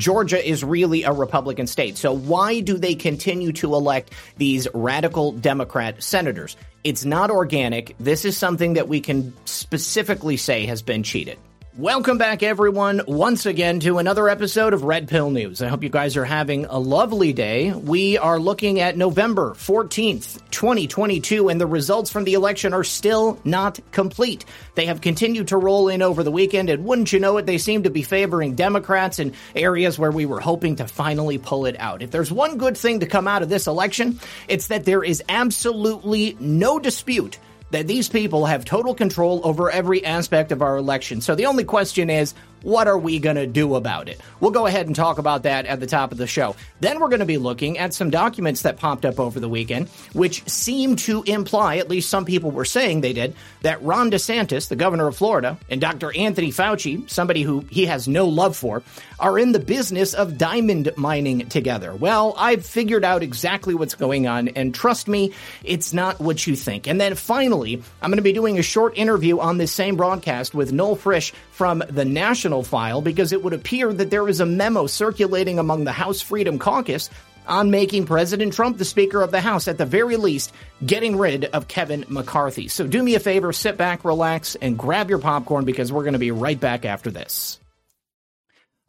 Georgia is really a Republican state. So why do they continue to elect these radical Democrat senators? It's not organic. This is something that we can specifically say has been cheated. Welcome back, everyone, once again to another episode of Red Pill News. I hope you guys are having a lovely day. We are looking at November 14th, 2022, and the results from the election are still not complete. They have continued to roll in over the weekend, and wouldn't you know it, they seem to be favoring Democrats in areas where we were hoping to finally pull it out. If there's one good thing to come out of this election, it's that there is absolutely no dispute that these people have total control over every aspect of our election. So the only question is, what are we going to do about it? We'll go ahead and talk about that at the top of the show. Then we're going to be looking at some documents that popped up over the weekend, which seem to imply, at least some people were saying they did, that Ron DeSantis, the governor of Florida, and Dr. Anthony Fauci, somebody who he has no love for, are in the business of diamond mining together. Well, I've figured out exactly what's going on, and trust me, it's not what you think. And then finally, I'm going to be doing a short interview on this same broadcast with Noel Fritsch from the National File because it would appear that there is a memo circulating among the House Freedom Caucus on making President Trump the Speaker of the House, at the very least, getting rid of Kevin McCarthy. So do me a favor, sit back, relax, and grab your popcorn because we're going to be right back after this.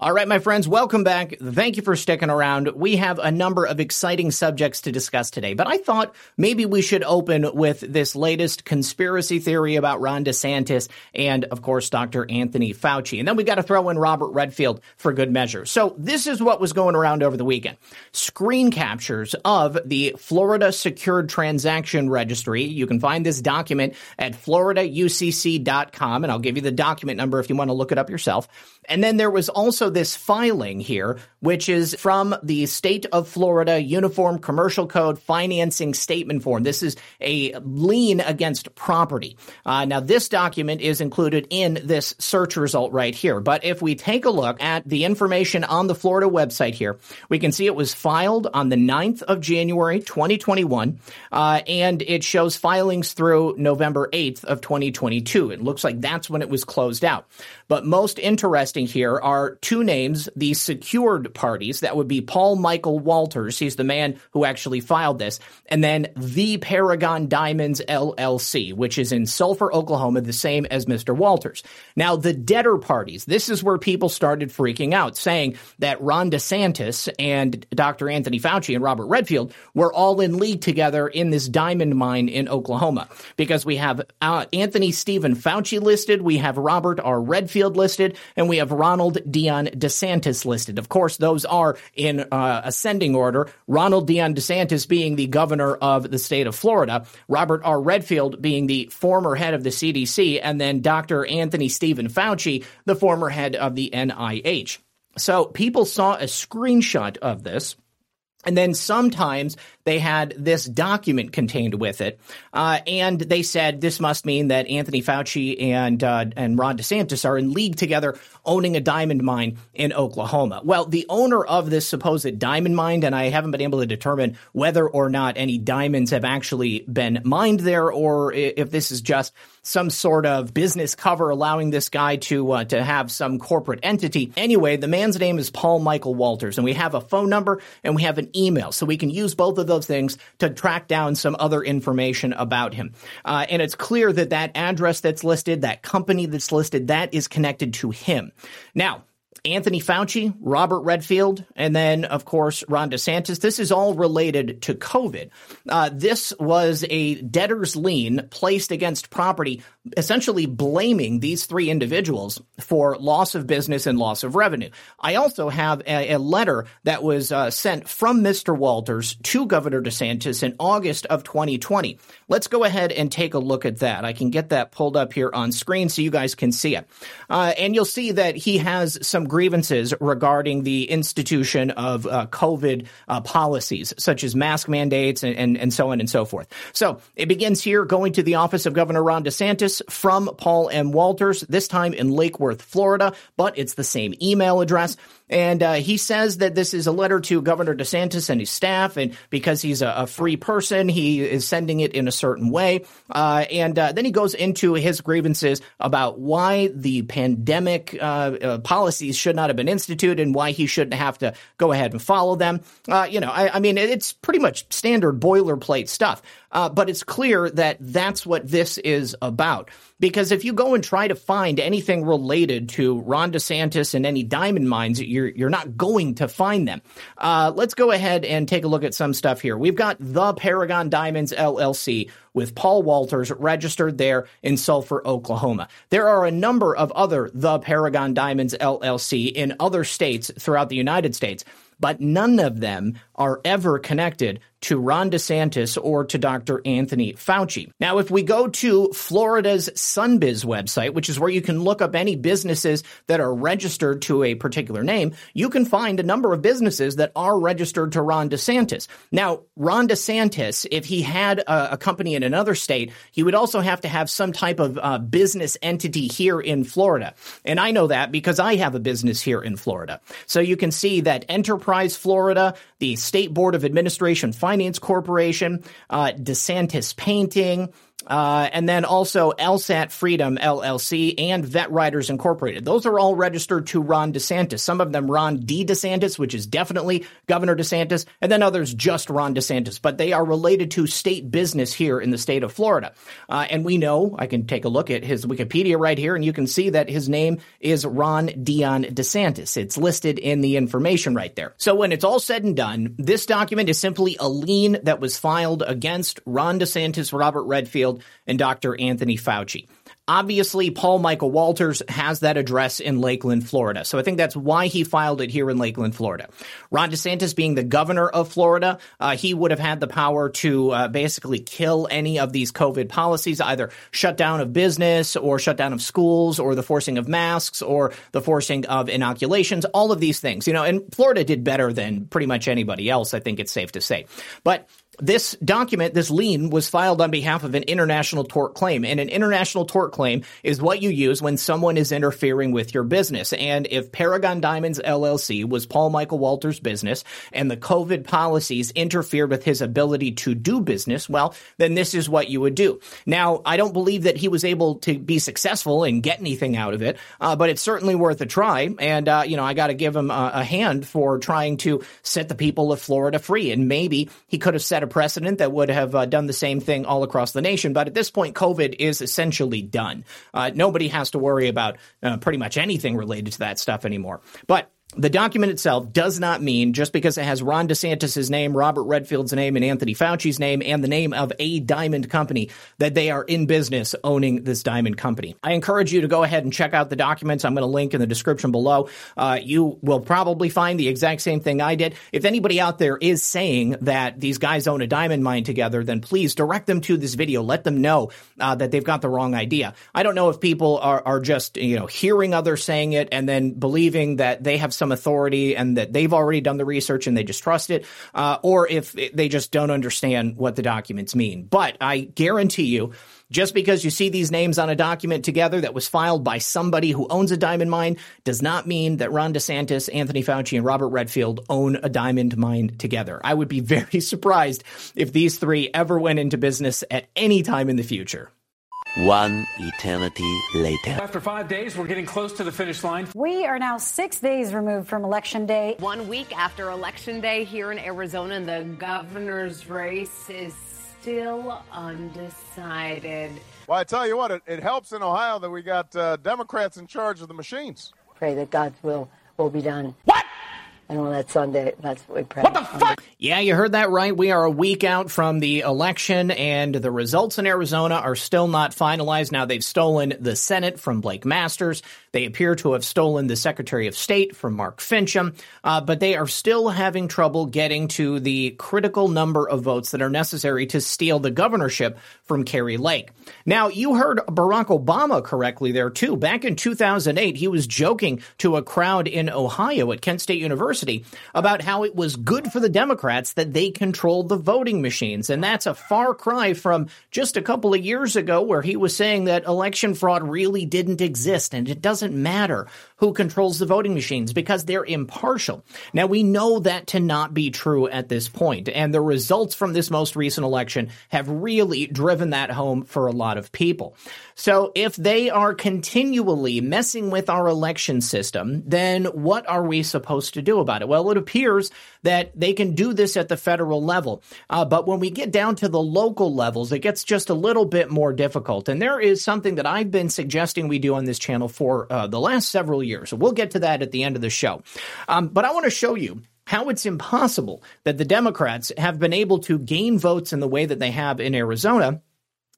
All right, my friends, welcome back. Thank you for sticking around. We have a number of exciting subjects to discuss today, but I thought maybe we should open with this latest conspiracy theory about Ron DeSantis and, of course, Dr. Anthony Fauci. And then we got to throw in Robert Redfield for good measure. So this is what was going around over the weekend. Screen captures of the Florida Secured Transaction Registry. You can find this document at floridaucc.com, and I'll give you the document number if you want to look it up yourself. And then there was also this filing here, which is from the state of Florida Uniform Commercial Code Financing Statement Form. This is a lien against property. Uh, now, this document is included in this search result right here. But if we take a look at the information on the Florida website here, we can see it was filed on the 9th of January, 2021, uh, and it shows filings through November 8th of 2022. It looks like that's when it was closed out. But most interesting here are two names, the secured parties. That would be Paul Michael Walters. He's the man who actually filed this. And then the Paragon Diamonds LLC, which is in Sulphur, Oklahoma, the same as Mr. Walters. Now, the debtor parties, this is where people started freaking out, saying that Ron DeSantis and Dr. Anthony Fauci and Robert Redfield were all in league together in this diamond mine in Oklahoma. Because we have uh, Anthony Stephen Fauci listed, we have Robert R. Redfield listed, and we have Ronald Dion DeSantis listed. Of course, those are in uh, ascending order. Ronald Dion DeSantis being the governor of the state of Florida, Robert R. Redfield being the former head of the CDC, and then Dr. Anthony Stephen Fauci, the former head of the NIH. So people saw a screenshot of this. And then sometimes they had this document contained with it, uh, and they said this must mean that Anthony Fauci and uh, and Ron DeSantis are in league together, owning a diamond mine in Oklahoma. Well, the owner of this supposed diamond mine, and I haven't been able to determine whether or not any diamonds have actually been mined there, or if this is just some sort of business cover allowing this guy to uh, to have some corporate entity. Anyway, the man's name is Paul Michael Walters, and we have a phone number and we have an email, so we can use both of those things to track down some other information about him. Uh, and it's clear that that address that's listed, that company that's listed, that is connected to him. Now, Anthony Fauci, Robert Redfield, and then, of course, Ron DeSantis. This is all related to COVID. Uh, this was a debtor's lien placed against property, essentially blaming these three individuals for loss of business and loss of revenue. I also have a, a letter that was uh, sent from Mr. Walters to Governor DeSantis in August of 2020. Let's go ahead and take a look at that. I can get that pulled up here on screen so you guys can see it. Uh, and you'll see that he has some grievances regarding the institution of uh, COVID uh, policies, such as mask mandates and, and, and so on and so forth. So it begins here going to the office of Governor Ron DeSantis from Paul M. Walters, this time in Lake Worth, Florida, but it's the same email address. And uh, he says that this is a letter to Governor DeSantis and his staff, and because he's a, a free person, he is sending it in a certain way. Uh, and uh, then he goes into his grievances about why the pandemic uh, uh, policies should not have been instituted and why he shouldn't have to go ahead and follow them. Uh, you know, I, I, mean, it's pretty much standard boilerplate stuff. Uh, but it's clear that that's what this is about. Because if you go and try to find anything related to Ron DeSantis and any diamond mines, you're you're not going to find them. Uh, let's go ahead and take a look at some stuff here. We've got the Paragon Diamonds LLC with Paul Walters registered there in Sulphur, Oklahoma. There are a number of other the Paragon Diamonds LLC in other states throughout the United States but none of them are ever connected to Ron DeSantis or to Dr. Anthony Fauci. Now, if we go to Florida's Sunbiz website, which is where you can look up any businesses that are registered to a particular name, you can find a number of businesses that are registered to Ron DeSantis. Now, Ron DeSantis, if he had a, a company in another state, he would also have to have some type of uh, business entity here in Florida. And I know that because I have a business here in Florida. So you can see that Enterprise Florida, the State Board of Administration Corporation, uh, DeSantis Painting, uh, and then also LSAT Freedom LLC and Vet Riders Incorporated. Those are all registered to Ron DeSantis. Some of them Ron D. DeSantis, which is definitely Governor DeSantis, and then others just Ron DeSantis. But they are related to state business here in the state of Florida. Uh, and we know, I can take a look at his Wikipedia right here, and you can see that his name is Ron Dion DeSantis. It's listed in the information right there. So when it's all said and done, this document is simply a lien that was filed against Ron DeSantis, Robert Redfield, and Dr. Anthony Fauci. Obviously, Paul Michael Walters has that address in Lakeland, Florida. So I think that's why he filed it here in Lakeland, Florida. Ron DeSantis, being the governor of Florida, uh, he would have had the power to uh, basically kill any of these COVID policies, either shutdown of business or shutdown of schools or the forcing of masks or the forcing of inoculations, all of these things. You know, and Florida did better than pretty much anybody else, I think it's safe to say. But this document, this lien, was filed on behalf of an international tort claim. And an international tort claim is what you use when someone is interfering with your business. And if Paragon Diamonds LLC was Paul Michael Walters' business and the COVID policies interfered with his ability to do business, well, then this is what you would do. Now, I don't believe that he was able to be successful and get anything out of it, uh, but it's certainly worth a try. And, uh, you know, I got to give him a, a hand for trying to set the people of Florida free. And maybe he could have set a precedent that would have uh, done the same thing all across the nation. But at this point, COVID is essentially done. Uh, nobody has to worry about uh, pretty much anything related to that stuff anymore. But the document itself does not mean just because it has Ron DeSantis' name, Robert Redfield's name, and Anthony Fauci's name, and the name of a diamond company that they are in business owning this diamond company. I encourage you to go ahead and check out the documents. I'm going to link in the description below. Uh, you will probably find the exact same thing I did. If anybody out there is saying that these guys own a diamond mine together, then please direct them to this video. Let them know uh, that they've got the wrong idea. I don't know if people are, are just you know hearing others saying it and then believing that they have some authority and that they've already done the research and they just trust it, uh, or if they just don't understand what the documents mean. But I guarantee you, just because you see these names on a document together that was filed by somebody who owns a diamond mine does not mean that Ron DeSantis, Anthony Fauci, and Robert Redfield own a diamond mine together. I would be very surprised if these three ever went into business at any time in the future. One eternity later. After five days, we're getting close to the finish line. We are now six days removed from Election Day. One week after Election Day here in Arizona, the governor's race is still undecided. Well, I tell you what, it, it helps in Ohio that we got uh, Democrats in charge of the machines. Pray that God's will will be done. What? And on that Sunday, that's what we pray. What the fuck? Yeah, you heard that right. We are a week out from the election, and the results in Arizona are still not finalized. Now, they've stolen the Senate from Blake Masters. They appear to have stolen the Secretary of State from Mark Finchem, uh, but they are still having trouble getting to the critical number of votes that are necessary to steal the governorship from Kari Lake. Now, you heard Barack Obama correctly there, too. Back in 2008, he was joking to a crowd in Ohio at Kent State University about how it was good for the Democrats that they controlled the voting machines. And that's a far cry from just a couple of years ago where he was saying that election fraud really didn't exist and it doesn't doesn't matter who controls the voting machines because they're impartial. Now, we know that to not be true at this point, and the results from this most recent election have really driven that home for a lot of people. So, if they are continually messing with our election system, then what are we supposed to do about it? Well, it appears that they can do this at the federal level. Uh, but when we get down to the local levels, it gets just a little bit more difficult. And there is something that I've been suggesting we do on this channel for uh, the last several years. So we'll get to that at the end of the show. Um, but I want to show you how it's impossible that the Democrats have been able to gain votes in the way that they have in Arizona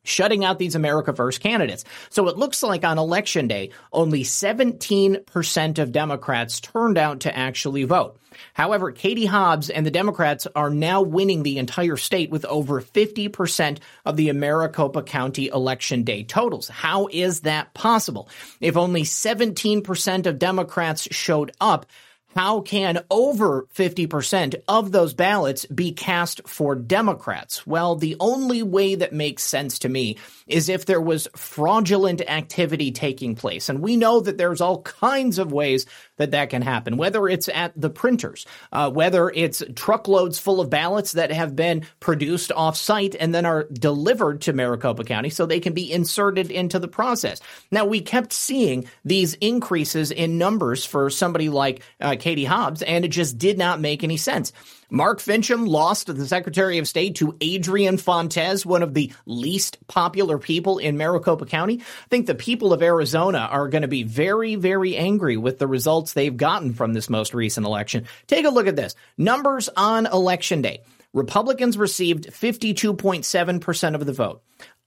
shutting out these America First candidates. So it looks like on election day, only 17% of Democrats turned out to actually vote. However, Katie Hobbs and the Democrats are now winning the entire state with over 50% of the Maricopa County election day totals. How is that possible? If only 17% of Democrats showed up, how can over 50% of those ballots be cast for Democrats? Well, the only way that makes sense to me is if there was fraudulent activity taking place. And we know that there's all kinds of ways that that can happen, whether it's at the printers, uh, whether it's truckloads full of ballots that have been produced off site and then are delivered to Maricopa County so they can be inserted into the process. Now, we kept seeing these increases in numbers for somebody like uh, Katie Hobbs, and it just did not make any sense. Mark Finchem lost the Secretary of State to Adrian Fontes, one of the least popular people in Maricopa County. I think the people of Arizona are going to be very, very angry with the results they've gotten from this most recent election. Take a look at this. Numbers on election day. Republicans received 52.7% of the vote.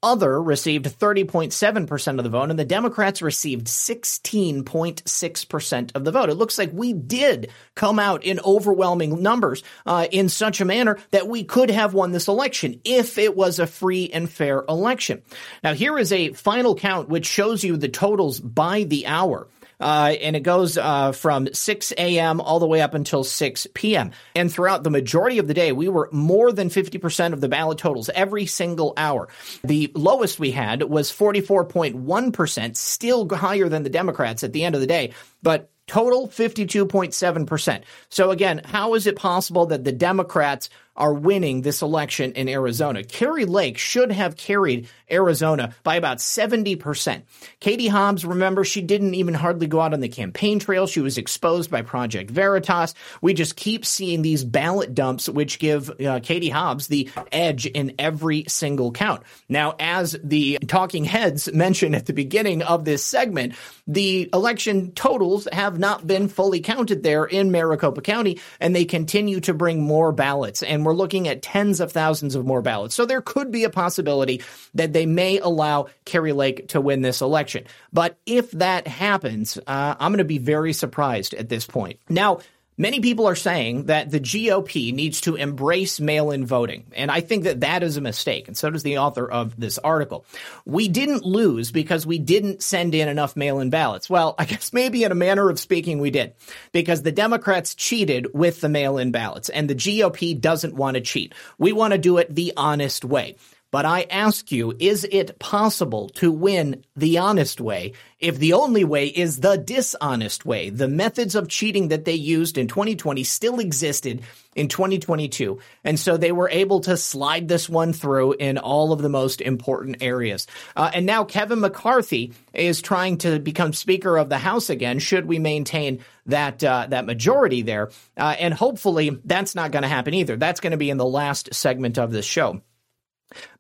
Other received 30.7% of the vote, and the Democrats received 16.6% of the vote. It looks like we did come out in overwhelming numbers uh, in such a manner that we could have won this election if it was a free and fair election. Now, here is a final count which shows you the totals by the hour. Uh, and it goes uh, from 6 a.m. all the way up until 6 p.m. And throughout the majority of the day, we were more than 50% of the ballot totals every single hour. The lowest we had was 44.1%, still higher than the Democrats at the end of the day, but total 52.7%. So again, how is it possible that the Democrats are winning this election in Arizona. Kari Lake should have carried Arizona by about 70%. Katie Hobbs, remember, she didn't even hardly go out on the campaign trail. She was exposed by Project Veritas. We just keep seeing these ballot dumps, which give uh, Katie Hobbs the edge in every single count. Now, as the talking heads mentioned at the beginning of this segment, the election totals have not been fully counted there in Maricopa County, and they continue to bring more ballots. And we're looking at tens of thousands of more ballots. So there could be a possibility that they may allow Kari Lake to win this election. But if that happens, uh, I'm going to be very surprised at this point. Now, Many people are saying that the GOP needs to embrace mail in voting. And I think that that is a mistake. And so does the author of this article. We didn't lose because we didn't send in enough mail in ballots. Well, I guess maybe in a manner of speaking, we did because the Democrats cheated with the mail in ballots and the GOP doesn't want to cheat. We want to do it the honest way. But I ask you, is it possible to win the honest way if the only way is the dishonest way? The methods of cheating that they used in 2020 still existed in 2022. And so they were able to slide this one through in all of the most important areas. Uh, and now Kevin McCarthy is trying to become Speaker of the House again, should we maintain that, uh, that majority there. Uh, and hopefully that's not going to happen either. That's going to be in the last segment of this show.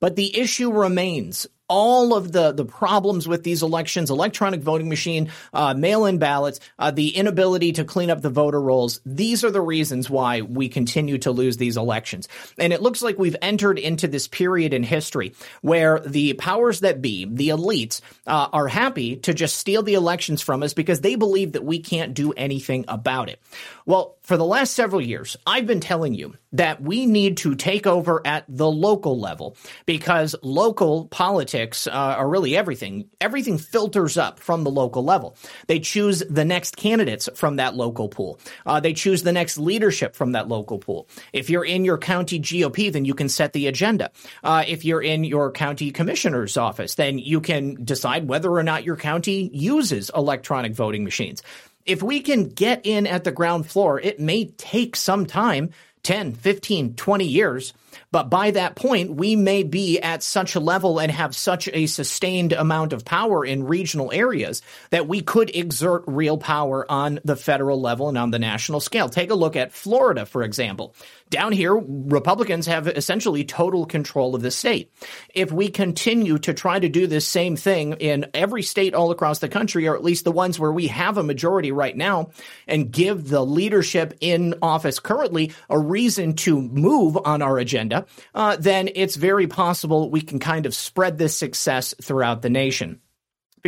But the issue remains all of the, the problems with these elections, electronic voting machine, uh, mail-in ballots, uh, the inability to clean up the voter rolls. These are the reasons why we continue to lose these elections. And it looks like we've entered into this period in history where the powers that be, the elites, uh, are happy to just steal the elections from us because they believe that we can't do anything about it. Well, for the last several years, I've been telling you that we need to take over at the local level because local politics uh, are really everything. Everything filters up from the local level. They choose the next candidates from that local pool. Uh, they choose the next leadership from that local pool. If you're in your county GOP, then you can set the agenda. Uh, if you're in your county commissioner's office, then you can decide whether or not your county uses electronic voting machines. If we can get in at the ground floor, it may take some time 10, 15, 20 years but by that point, we may be at such a level and have such a sustained amount of power in regional areas that we could exert real power on the federal level and on the national scale. Take a look at Florida, for example. Down here, Republicans have essentially total control of the state. If we continue to try to do this same thing in every state all across the country, or at least the ones where we have a majority right now, and give the leadership in office currently a reason to move on our agenda, uh, then it's very possible we can kind of spread this success throughout the nation.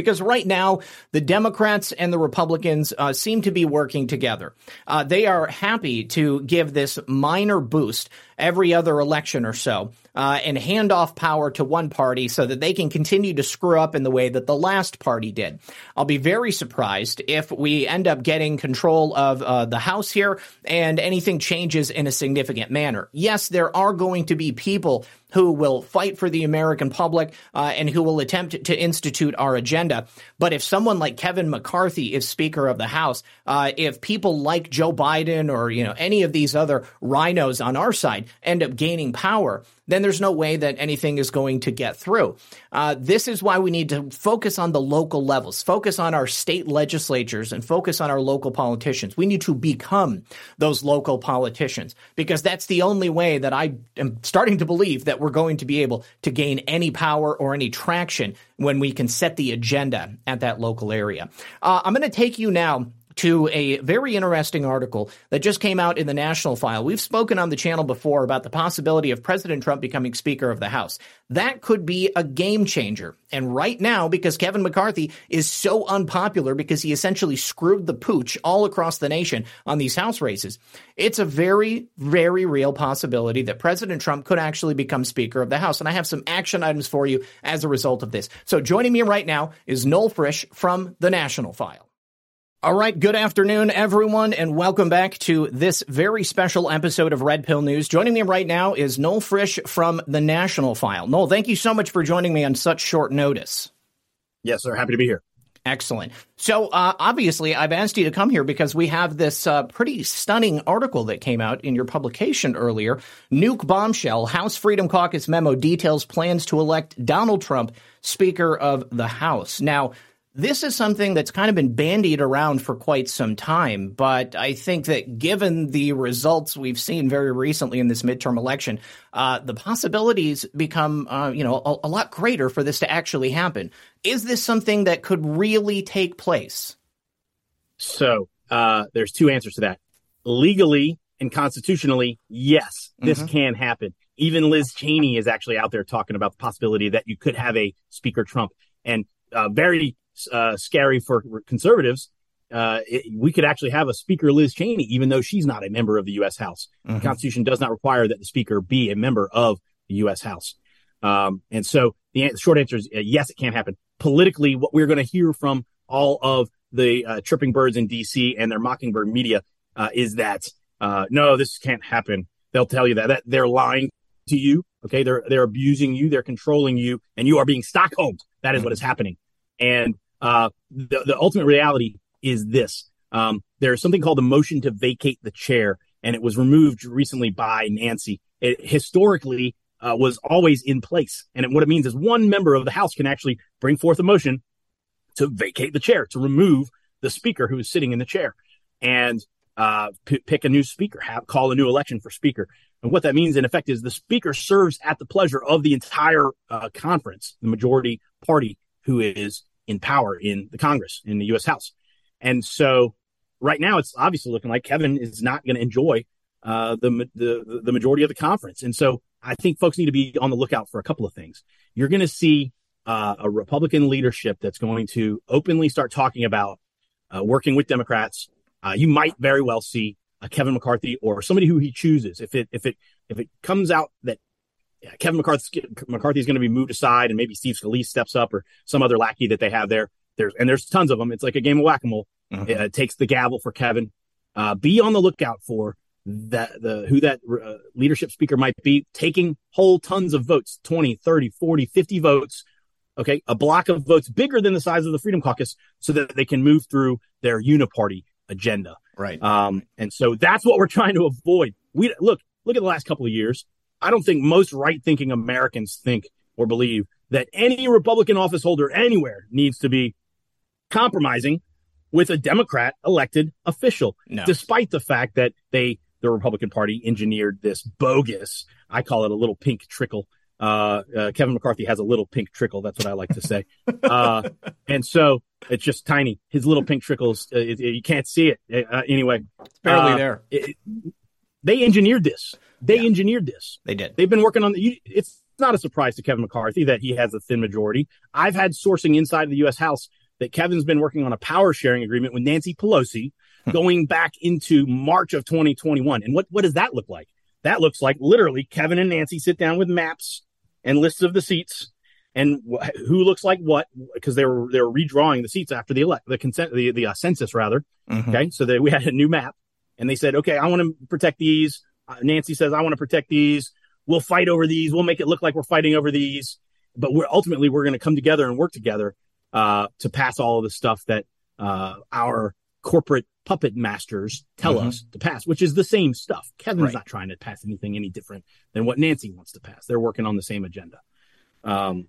Because right now, the Democrats and the Republicans uh, seem to be working together. Uh, they are happy to give this minor boost every other election or so uh, and hand off power to one party so that they can continue to screw up in the way that the last party did. I'll be very surprised if we end up getting control of uh, the House here and anything changes in a significant manner. Yes, there are going to be people who will fight for the American public uh, and who will attempt to institute our agenda. But if someone like Kevin McCarthy is Speaker of the House, uh, if people like Joe Biden or you know any of these other RINOs on our side end up gaining power, then there's no way that anything is going to get through. Uh, this is why we need to focus on the local levels, focus on our state legislatures, and focus on our local politicians. We need to become those local politicians because that's the only way that I am starting to believe that we're going to be able to gain any power or any traction when we can set the agenda at that local area. Uh, I'm going to take you now to a very interesting article that just came out in the National File. We've spoken on the channel before about the possibility of President Trump becoming Speaker of the House. That could be a game changer. And right now, because Kevin McCarthy is so unpopular because he essentially screwed the pooch all across the nation on these House races, it's a very, very real possibility that President Trump could actually become Speaker of the House. And I have some action items for you as a result of this. So joining me right now is Noel Fritsch from the National File. All right, good afternoon, everyone, and welcome back to this very special episode of Red Pill News. Joining me right now is Noel Fritsch from the National File. Noel, thank you so much for joining me on such short notice. Yes, sir. Happy to be here. Excellent. So, uh, obviously, I've asked you to come here because we have this uh, pretty stunning article that came out in your publication earlier. Nuke bombshell: House Freedom Caucus memo details plans to elect Donald Trump Speaker of the House. Now, this is something that's kind of been bandied around for quite some time, but I think that given the results we've seen very recently in this midterm election, uh, the possibilities become, uh, you know, a, a, lot greater for this to actually happen. Is this something that could really take place? So uh, there's two answers to that. Legally and constitutionally, yes, this mm-hmm. can happen. Even Liz Cheney is actually out there talking about the possibility that you could have a Speaker Trump. And uh, very uh, scary for conservatives. Uh, it, we could actually have a Speaker Liz Cheney, even though she's not a member of the U.S. House. Mm-hmm. The Constitution does not require that the Speaker be a member of the U.S. House. Um, and so the, short answer is uh, yes, it can happen. Politically, what we're going to hear from all of the uh, tripping birds in D.C. and their mockingbird media uh, is that uh, no, this can't happen. They'll tell you that, that they're lying to you. Okay, they're they're abusing you, they're controlling you, and you are being Stockholmed. That is mm-hmm. what is happening. And uh, the, the ultimate reality is this. Um, there's something called the motion to vacate the chair, and it was removed recently by Nancy. It historically uh, was always in place. And it, what it means is one member of the House can actually bring forth a motion to vacate the chair, to remove the speaker who is sitting in the chair and uh, p- pick a new speaker, have, call a new election for speaker. And what that means in effect is the speaker serves at the pleasure of the entire uh, conference, the majority party who is in power in the Congress, in the U.S. House. And so right now, it's obviously looking like Kevin is not going to enjoy uh, the, the the majority of the conference. And so I think folks need to be on the lookout for a couple of things. You're going to see uh, a Republican leadership that's going to openly start talking about uh, working with Democrats. Uh, you might very well see a Kevin McCarthy or somebody who he chooses. If it if it if it comes out that Kevin McCarthy McCarthy is going to be moved aside, and maybe Steve Scalise steps up or some other lackey that they have there. There's and there's tons of them. It's like a game of whack a mole. Mhm. It, uh, takes the gavel for Kevin. Uh, be on the lookout for that the who that uh, leadership speaker might be taking whole tons of votes 20 30 40 50 votes okay a block of votes bigger than the size of the freedom caucus so that they can move through their uniparty agenda Right. um, and so that's what we're trying to avoid. We look, look at the last couple of years. I don't think most right thinking Americans think or believe that any Republican office holder anywhere needs to be compromising with a Democrat elected official, No. despite the fact that they, the Republican Party, engineered this bogus, I call it a little pink trickle. Uh, uh, Kevin McCarthy has a little pink trickle. That's what I like to say. Uh, and so it's just tiny. His little pink trickles, uh, it- it- you can't see it. Uh, anyway, It's barely uh, there. it- they engineered this. They Yeah. engineered this. They did. They've been working on the. you- It's not a surprise to Kevin McCarthy that he has a thin majority. I've had sourcing inside the U.S. House that Kevin's been working on a power sharing agreement with Nancy Pelosi going back into March of 2021. And what what does that look like? That looks like literally Kevin and Nancy sit down with maps and lists of the seats and wh- who looks like what because they were they were redrawing the seats after the elect the consent the the uh, census rather. Mhm. Okay, so they, we had a new map, and they said, okay, I want to protect these. Uh, Nancy says, I want to protect these. We'll fight over these. We'll make it look like we're fighting over these, but we're ultimately we're going to come together and work together uh, to pass all of the stuff that uh, our corporate puppet masters tell Mhm. us to pass, which is the same stuff. Kevin's Right. not trying to pass anything any different than what Nancy wants to pass. They're working on the same agenda. Um,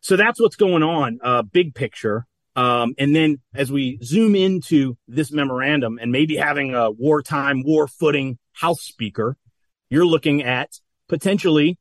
so that's what's going on, uh, big picture. Um, and then as we zoom into this memorandum and maybe having a wartime war footing House Speaker, you're looking at potentially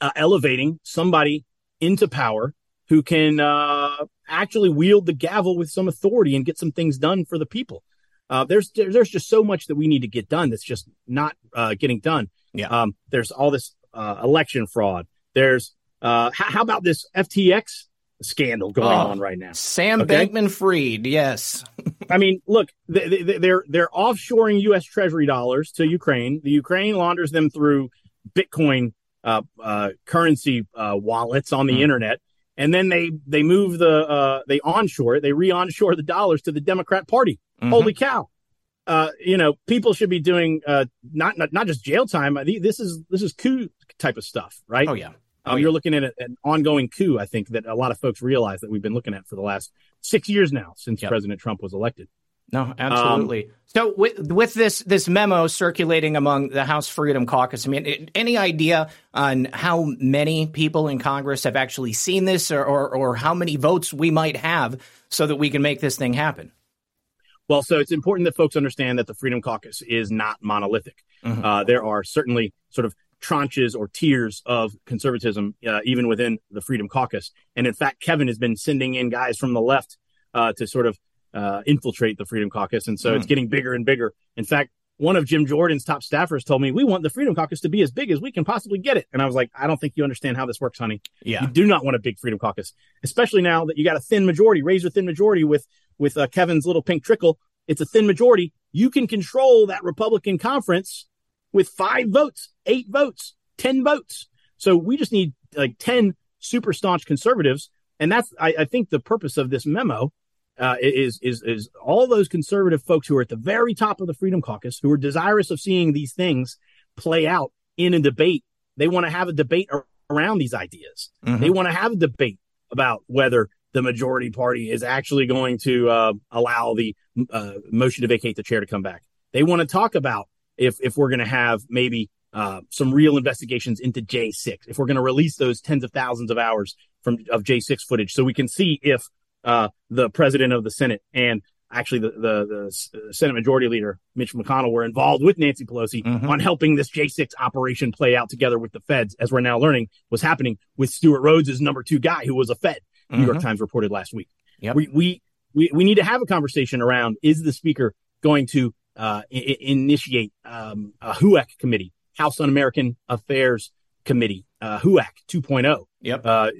uh, elevating somebody into power who can uh, actually wield the gavel with some authority and get some things done for the people. Uh, there's there's just so much that we need to get done that's just not uh, getting done. Yeah. Um, there's all this uh, election fraud. There's uh, how, how about this FTX scandal going Oh. on right now? Sam Okay. Bankman Fried, yes. I mean, look, they, they, they're they're offshoring U.S. Treasury dollars to Ukraine. The Ukraine launders them through Bitcoin uh, uh, currency uh, wallets on the Hmm. internet, and then they they move the uh, they onshore it. They re-onshore the dollars to the Democrat Party. Mhm. Holy cow! Uh, you know, people should be doing uh, not, not not just jail time. This is this is coup type of stuff, right? Oh, yeah. Um, Oh, You're looking at an ongoing coup. I think that a lot of folks realize that we've been looking at for the last six years now since Yep. President Trump was elected. No, absolutely. so with with this this memo circulating among the House Freedom Caucus, I mean, any idea on how many people in Congress have actually seen this, or, or or how many votes we might have so that we can make this thing happen? Well, so it's important that folks understand that the Freedom Caucus is not monolithic. Mhm. Uh, there are certainly sort of tranches or tiers of conservatism, uh, even within the Freedom Caucus. And in fact, Kevin has been sending in guys from the left uh, to sort of uh, infiltrate the Freedom Caucus. And so it's getting bigger and bigger. In fact, one of Jim Jordan's top staffers told me, We want the Freedom Caucus to be as big as we can possibly get it. And I was like, I don't think you understand how this works, honey. Yeah. You do not want a big Freedom Caucus, especially now that you got a thin majority, razor thin majority with with uh, Kevin's little pink trickle. It's a thin majority. You can control that Republican conference with five votes, eight votes, ten votes. So we just need like ten super staunch conservatives, and that's I, I think the purpose of this memo uh, is is is all those conservative folks who are at the very top of the Freedom Caucus who are desirous of seeing these things play out in a debate. They want to have a debate ar- around these ideas. Mhm. They want to have a debate about whether the majority party is actually going to uh, allow the uh, motion to vacate the chair to come back. They want to talk about if if we're going to have maybe uh, some real investigations into J6, if we're going to release those tens of thousands of hours from of J6 footage, so we can see if uh, the president of the Senate and actually the, the the Senate Majority Leader Mitch McConnell were involved with Nancy Pelosi Mhm. on helping this J6 operation play out together with the feds, as we're now learning was happening with Stewart Rhodes' number two guy who was a Fed. New York Mhm. Times reported last week. Yep. We, we we we need to have a conversation around is the speaker going to uh, I- initiate um, a HUAC committee, House Un-American Affairs Committee, uh, HUAC 2.0. Yep. Uh,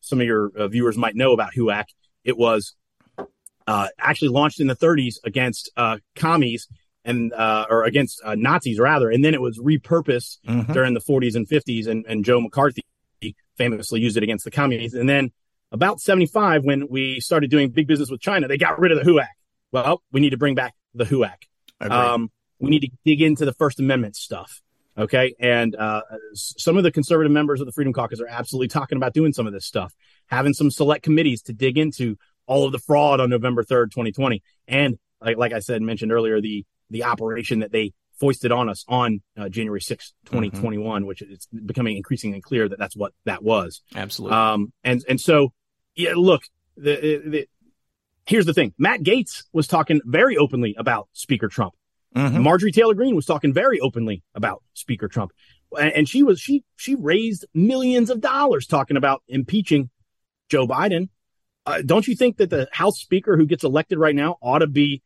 some of your uh, viewers might know about HUAC. It was uh, actually launched in the 30s against uh, commies and uh, or against uh, Nazis rather, and then it was repurposed Mhm. during the 40s and 50s, and, and Joe McCarthy famously used it against the communists. And then about 75, when we started doing big business with China, they got rid of the HUAC. Well, we need to bring back the HUAC. Um, we need to dig into the First Amendment stuff. Okay. And uh, some of the conservative members of the Freedom Caucus are absolutely talking about doing some of this stuff, having some select committees to dig into all of the fraud on November 3rd, 2020. And like, like I said, mentioned earlier, the, the operation that they foisted on us on uh, January 6th, 2021, which it's becoming increasingly clear that that's what that was. Absolutely. Um, and, and so, yeah, look, the, the, here's the thing. Matt Gaetz was talking very openly about Speaker Trump. Mhm. Marjorie Taylor Greene was talking very openly about Speaker Trump. And, she was, she, she raised millions of dollars talking about impeaching Joe Biden. Uh, don't you think that the House Speaker who gets elected right now ought to be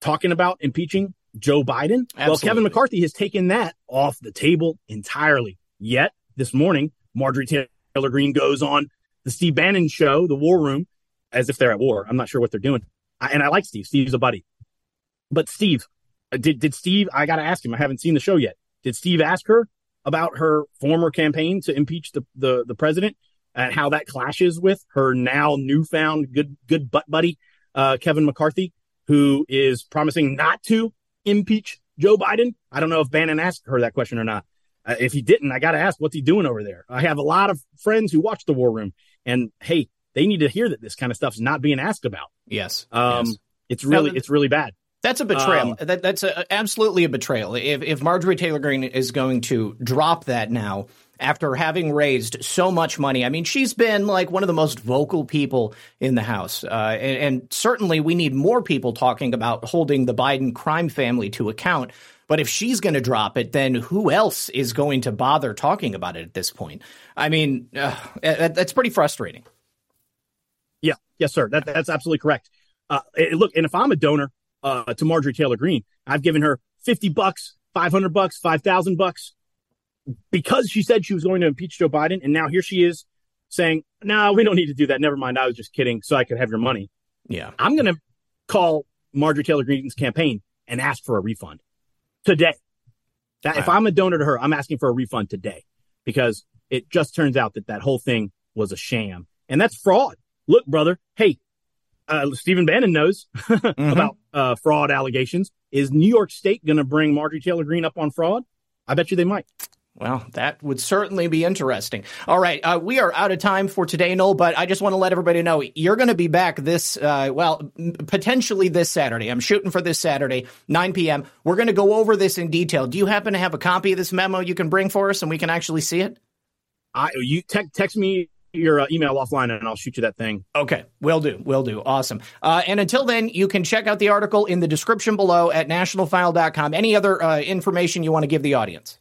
talking about impeaching Joe Biden? Well, Kevin McCarthy has taken that off the table entirely. Yet this morning, Marjorie Taylor Greene goes on the Steve Bannon show, the War Room, as if they're at war. I'm not sure what they're doing. I, and I like Steve. Steve's a buddy. But Steve, uh, did did Steve? I got to ask him. I haven't seen the show yet. Did Steve ask her about her former campaign to impeach the the, the president and how that clashes with her now newfound good good butt buddy uh, Kevin McCarthy, who is promising not to impeach Joe Biden? I don't know if Bannon asked her that question or not. Uh, if he didn't, I got to ask, what's he doing over there? I have a lot of friends who watch the War Room, and hey, they need to hear that this kind of stuff's not being asked about. yes. Um, yes. It's really, Now, it's really bad. That's a betrayal. Um, that, that's a, absolutely a betrayal. If, if Marjorie Taylor Greene is going to drop that now after having raised so much money, I mean, she's been like one of the most vocal people in the House. Uh, and, and certainly we need more people talking about holding the Biden crime family to account. But if she's going to drop it, then who else is going to bother talking about it at this point? I mean, uh, that- that's pretty frustrating. Yeah, yes, sir. That, that's absolutely correct. Uh, look, and if I'm a donor uh, to Marjorie Taylor Greene, I've given her fifty bucks, five hundred bucks, five thousand bucks, because she said she was going to impeach Joe Biden, and now here she is saying, "No, we don't need to do that. Never mind. I was just kidding, so I could have your money." Yeah. I'm going to call Marjorie Taylor Greene's campaign and ask for a refund today. That if I'm a donor to her, I'm asking for a refund today because it just turns out that that whole thing was a sham and that's fraud. Look, brother, hey, uh, Stephen Bannon knows about uh, fraud allegations. Is New York State going to bring Marjorie Taylor Greene up on fraud? I bet you they might. Well, that would certainly be interesting. All right, uh, we are out of time for today, Noel, but I just want to let everybody know you're going to be back this, uh, well, m- potentially this Saturday. I'm shooting for this Saturday, 9 p.m. We're going to go over this in detail. Do you happen to have a copy of this memo you can bring for us and we can actually see it? I you te- text me your uh, email offline and I'll shoot you that thing. Okay, will do, will do. Awesome. Uh, and until then, you can check out the article in the description below at nationalfile.com. Any other uh, information you want to give the audience?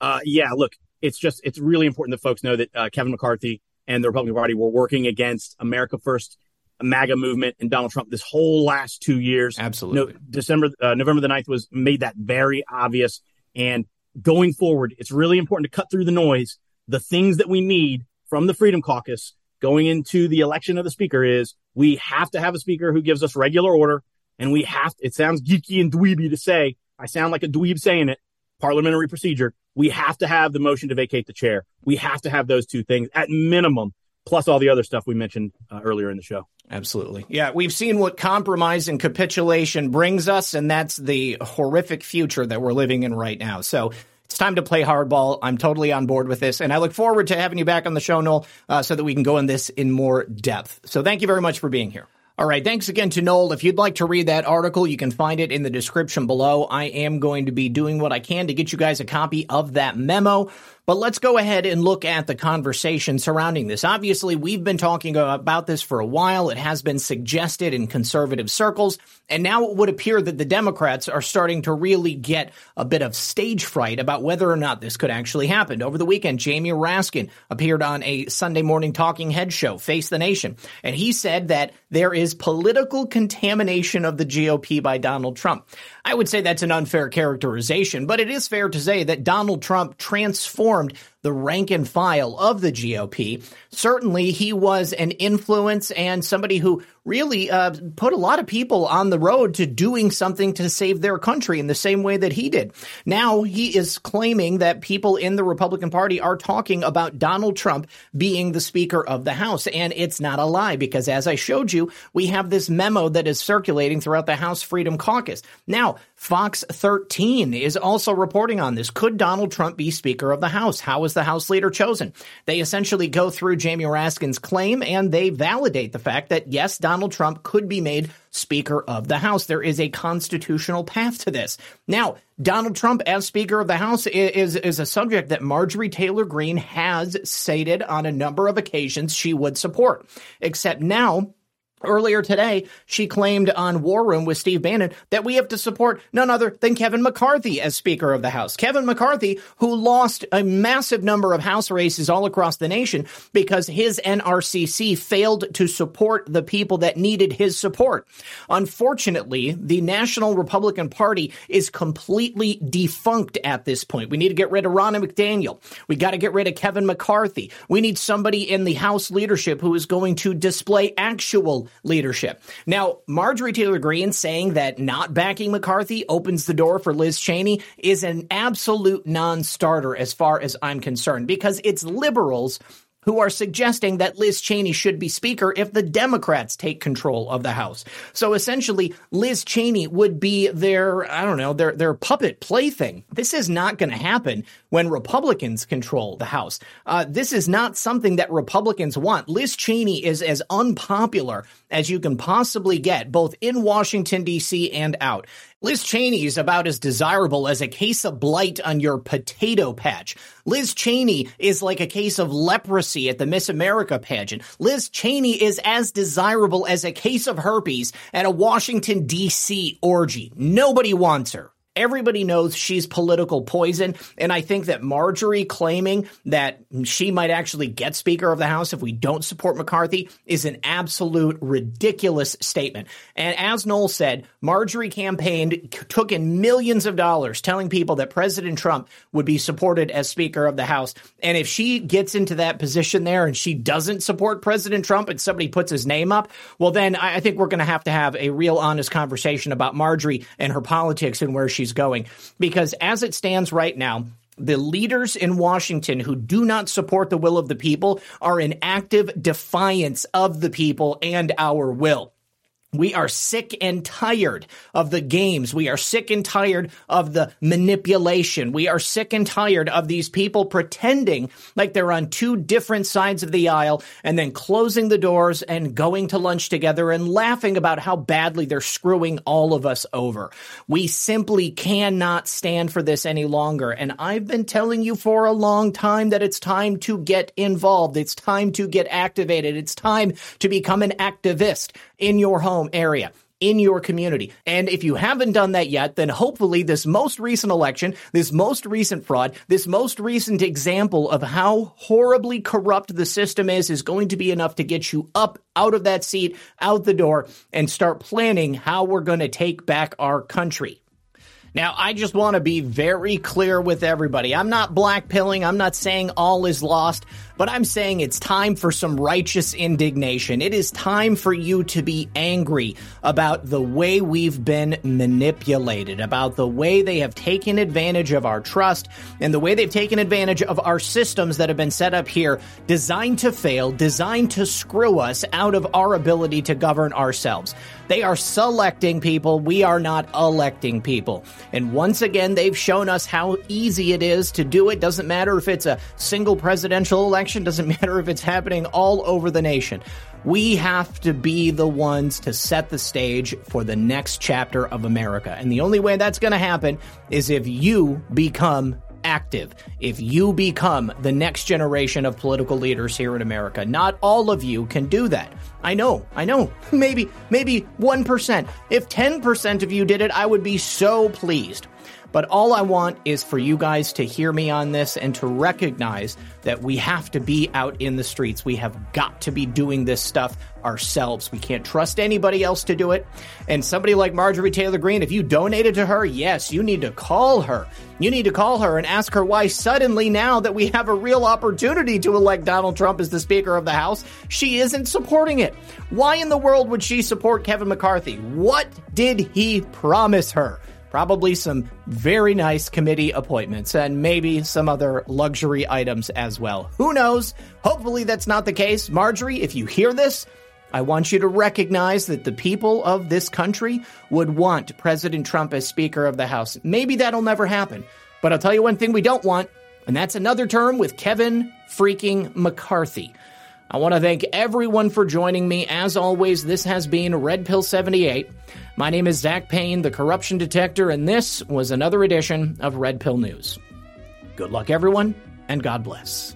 Uh, yeah, look, it's just it's really important that folks know that uh, Kevin McCarthy and the Republican Party were working against America First, MAGA movement, and Donald Trump this whole last two years. Absolutely. No, December, uh, November the 9th was made that very obvious. And going forward, it's really important to cut through the noise. The things that we need from the Freedom Caucus going into the election of the speaker is we have to have a speaker who gives us regular order. And we have, to, it sounds geeky and dweeby to say, I sound like a dweeb saying it, parliamentary procedure. We have to have the motion to vacate the chair. We have to have those two things at minimum, plus all the other stuff we mentioned uh, earlier in the show. Absolutely. Yeah, we've seen what compromise and capitulation brings us, and that's the horrific future that we're living in right now. So it's time to play hardball. I'm totally on board with this, and I look forward to having you back on the show, Noel, uh, so that we can go in this in more depth. So thank you very much for being here. All right, thanks again to Noel. If you'd like to read that article, you can find it in the description below. I am going to be doing what I can to get you guys a copy of that memo. But let's go ahead and look at the conversation surrounding this. Obviously, we've been talking about this for a while. It has been suggested in conservative circles. And now it would appear that the Democrats are starting to really get a bit of stage fright about whether or not this could actually happen. Over the weekend, Jamie Raskin appeared on a Sunday morning talking head show, Face the Nation. And he said that there is political contamination of the GOP by Donald Trump. I would say that's an unfair characterization, but it is fair to say that Donald Trump transformed formed the rank and file of the GOP. Certainly, he was an influence and somebody who really uh, put a lot of people on the road to doing something to save their country in the same way that he did. Now he is claiming that people in the Republican Party are talking about Donald Trump being the Speaker of the House. And it's not a lie because as I showed you, we have this memo that is circulating throughout the House Freedom Caucus. Now, Fox 13 is also reporting on this. Could Donald Trump be Speaker of the House? How is the House leader chosen? They essentially go through Jamie Raskin's claim and they validate the fact that yes, Donald Trump could be made Speaker of the House. There is a constitutional path to this. Now, Donald Trump as Speaker of the House is, is a subject that Marjorie Taylor Greene has stated on a number of occasions she would support. Except now, Earlier today, she claimed on War Room with Steve Bannon that we have to support none other than Kevin McCarthy as Speaker of the House. Kevin McCarthy, who lost a massive number of House races all across the nation because his NRCC failed to support the people that needed his support. Unfortunately, the National Republican Party is completely defunct at this point. We need to get rid of Ronna McDaniel. We got to get rid of Kevin McCarthy. We need somebody in the House leadership who is going to display actual leadership. Now, Marjorie Taylor Greene saying that not backing McCarthy opens the door for Liz Cheney is an absolute non starter as far as I'm concerned because it's liberals who are suggesting that Liz Cheney should be Speaker if the Democrats take control of the House. So essentially, Liz Cheney would be their, I don't know, their, their puppet plaything. This is not going to happen when Republicans control the House. Uh, this is not something that Republicans want. Liz Cheney is as unpopular as you can possibly get, both in Washington, D.C. and out. Liz Cheney is about as desirable as a case of blight on your potato patch. Liz Cheney is like a case of leprosy at the Miss America pageant. Liz Cheney is as desirable as a case of herpes at a Washington, D.C. orgy. Nobody wants her. Everybody knows she's political poison. And I think that Marjorie claiming that she might actually get Speaker of the House if we don't support McCarthy is an absolute ridiculous statement. And as Noel said, Marjorie campaigned, took in millions of dollars telling people that President Trump would be supported as Speaker of the House. And if she gets into that position there and she doesn't support President Trump and somebody puts his name up, well, then I think we're going to have to have a real honest conversation about Marjorie and her politics and where she going. Because as it stands right now, the leaders in Washington who do not support the will of the people are in active defiance of the people and our will. We are sick and tired of the games. We are sick and tired of the manipulation. We are sick and tired of these people pretending like they're on two different sides of the aisle and then closing the doors and going to lunch together and laughing about how badly they're screwing all of us over. We simply cannot stand for this any longer. And I've been telling you for a long time that it's time to get involved. It's time to get activated. It's time to become an activist in your home area in your community. And if you haven't done that yet, then hopefully this most recent election, this most recent fraud, this most recent example of how horribly corrupt the system is, is going to be enough to get you up out of that seat, out the door, and start planning how we're going to take back our country. Now, I just want to be very clear with everybody. I'm not blackpilling. I'm not saying all is lost, but I'm saying it's time for some righteous indignation. It is time for you to be angry about the way we've been manipulated, about the way they have taken advantage of our trust, and the way they've taken advantage of our systems that have been set up here, designed to fail, designed to screw us out of our ability to govern ourselves. They are selecting people. We are not electing people. And once again, they've shown us how easy it is to do it. Doesn't matter if it's a single presidential election, doesn't matter if it's happening all over the nation. We have to be the ones to set the stage for the next chapter of America. And the only way that's going to happen is if you become active if you become the next generation of political leaders here in America. Not all of you can do that. I know, I know. Maybe, maybe 1%. If 10% of you did it, I would be so pleased. But all I want is for you guys to hear me on this and to recognize that we have to be out in the streets. We have got to be doing this stuff ourselves. We can't trust anybody else to do it. And somebody like Marjorie Taylor Greene, if you donated to her, yes, you need to call her. You need to call her and ask her why suddenly now that we have a real opportunity to elect Donald Trump as the Speaker of the House, she isn't supporting it. Why in the world would she support Kevin McCarthy? What did he promise her? Probably some very nice committee appointments and maybe some other luxury items as well. Who knows? Hopefully that's not the case. Marjorie, if you hear this, I want you to recognize that the people of this country would want President Trump as Speaker of the House. Maybe that'll never happen. But I'll tell you one thing we don't want, and that's another term with Kevin freaking McCarthy. I want to thank everyone for joining me. As always, this has been Red Pill 78. My name is Zak Paine, the corruption detector, and this was another edition of Red Pill News. Good luck, everyone, and God bless.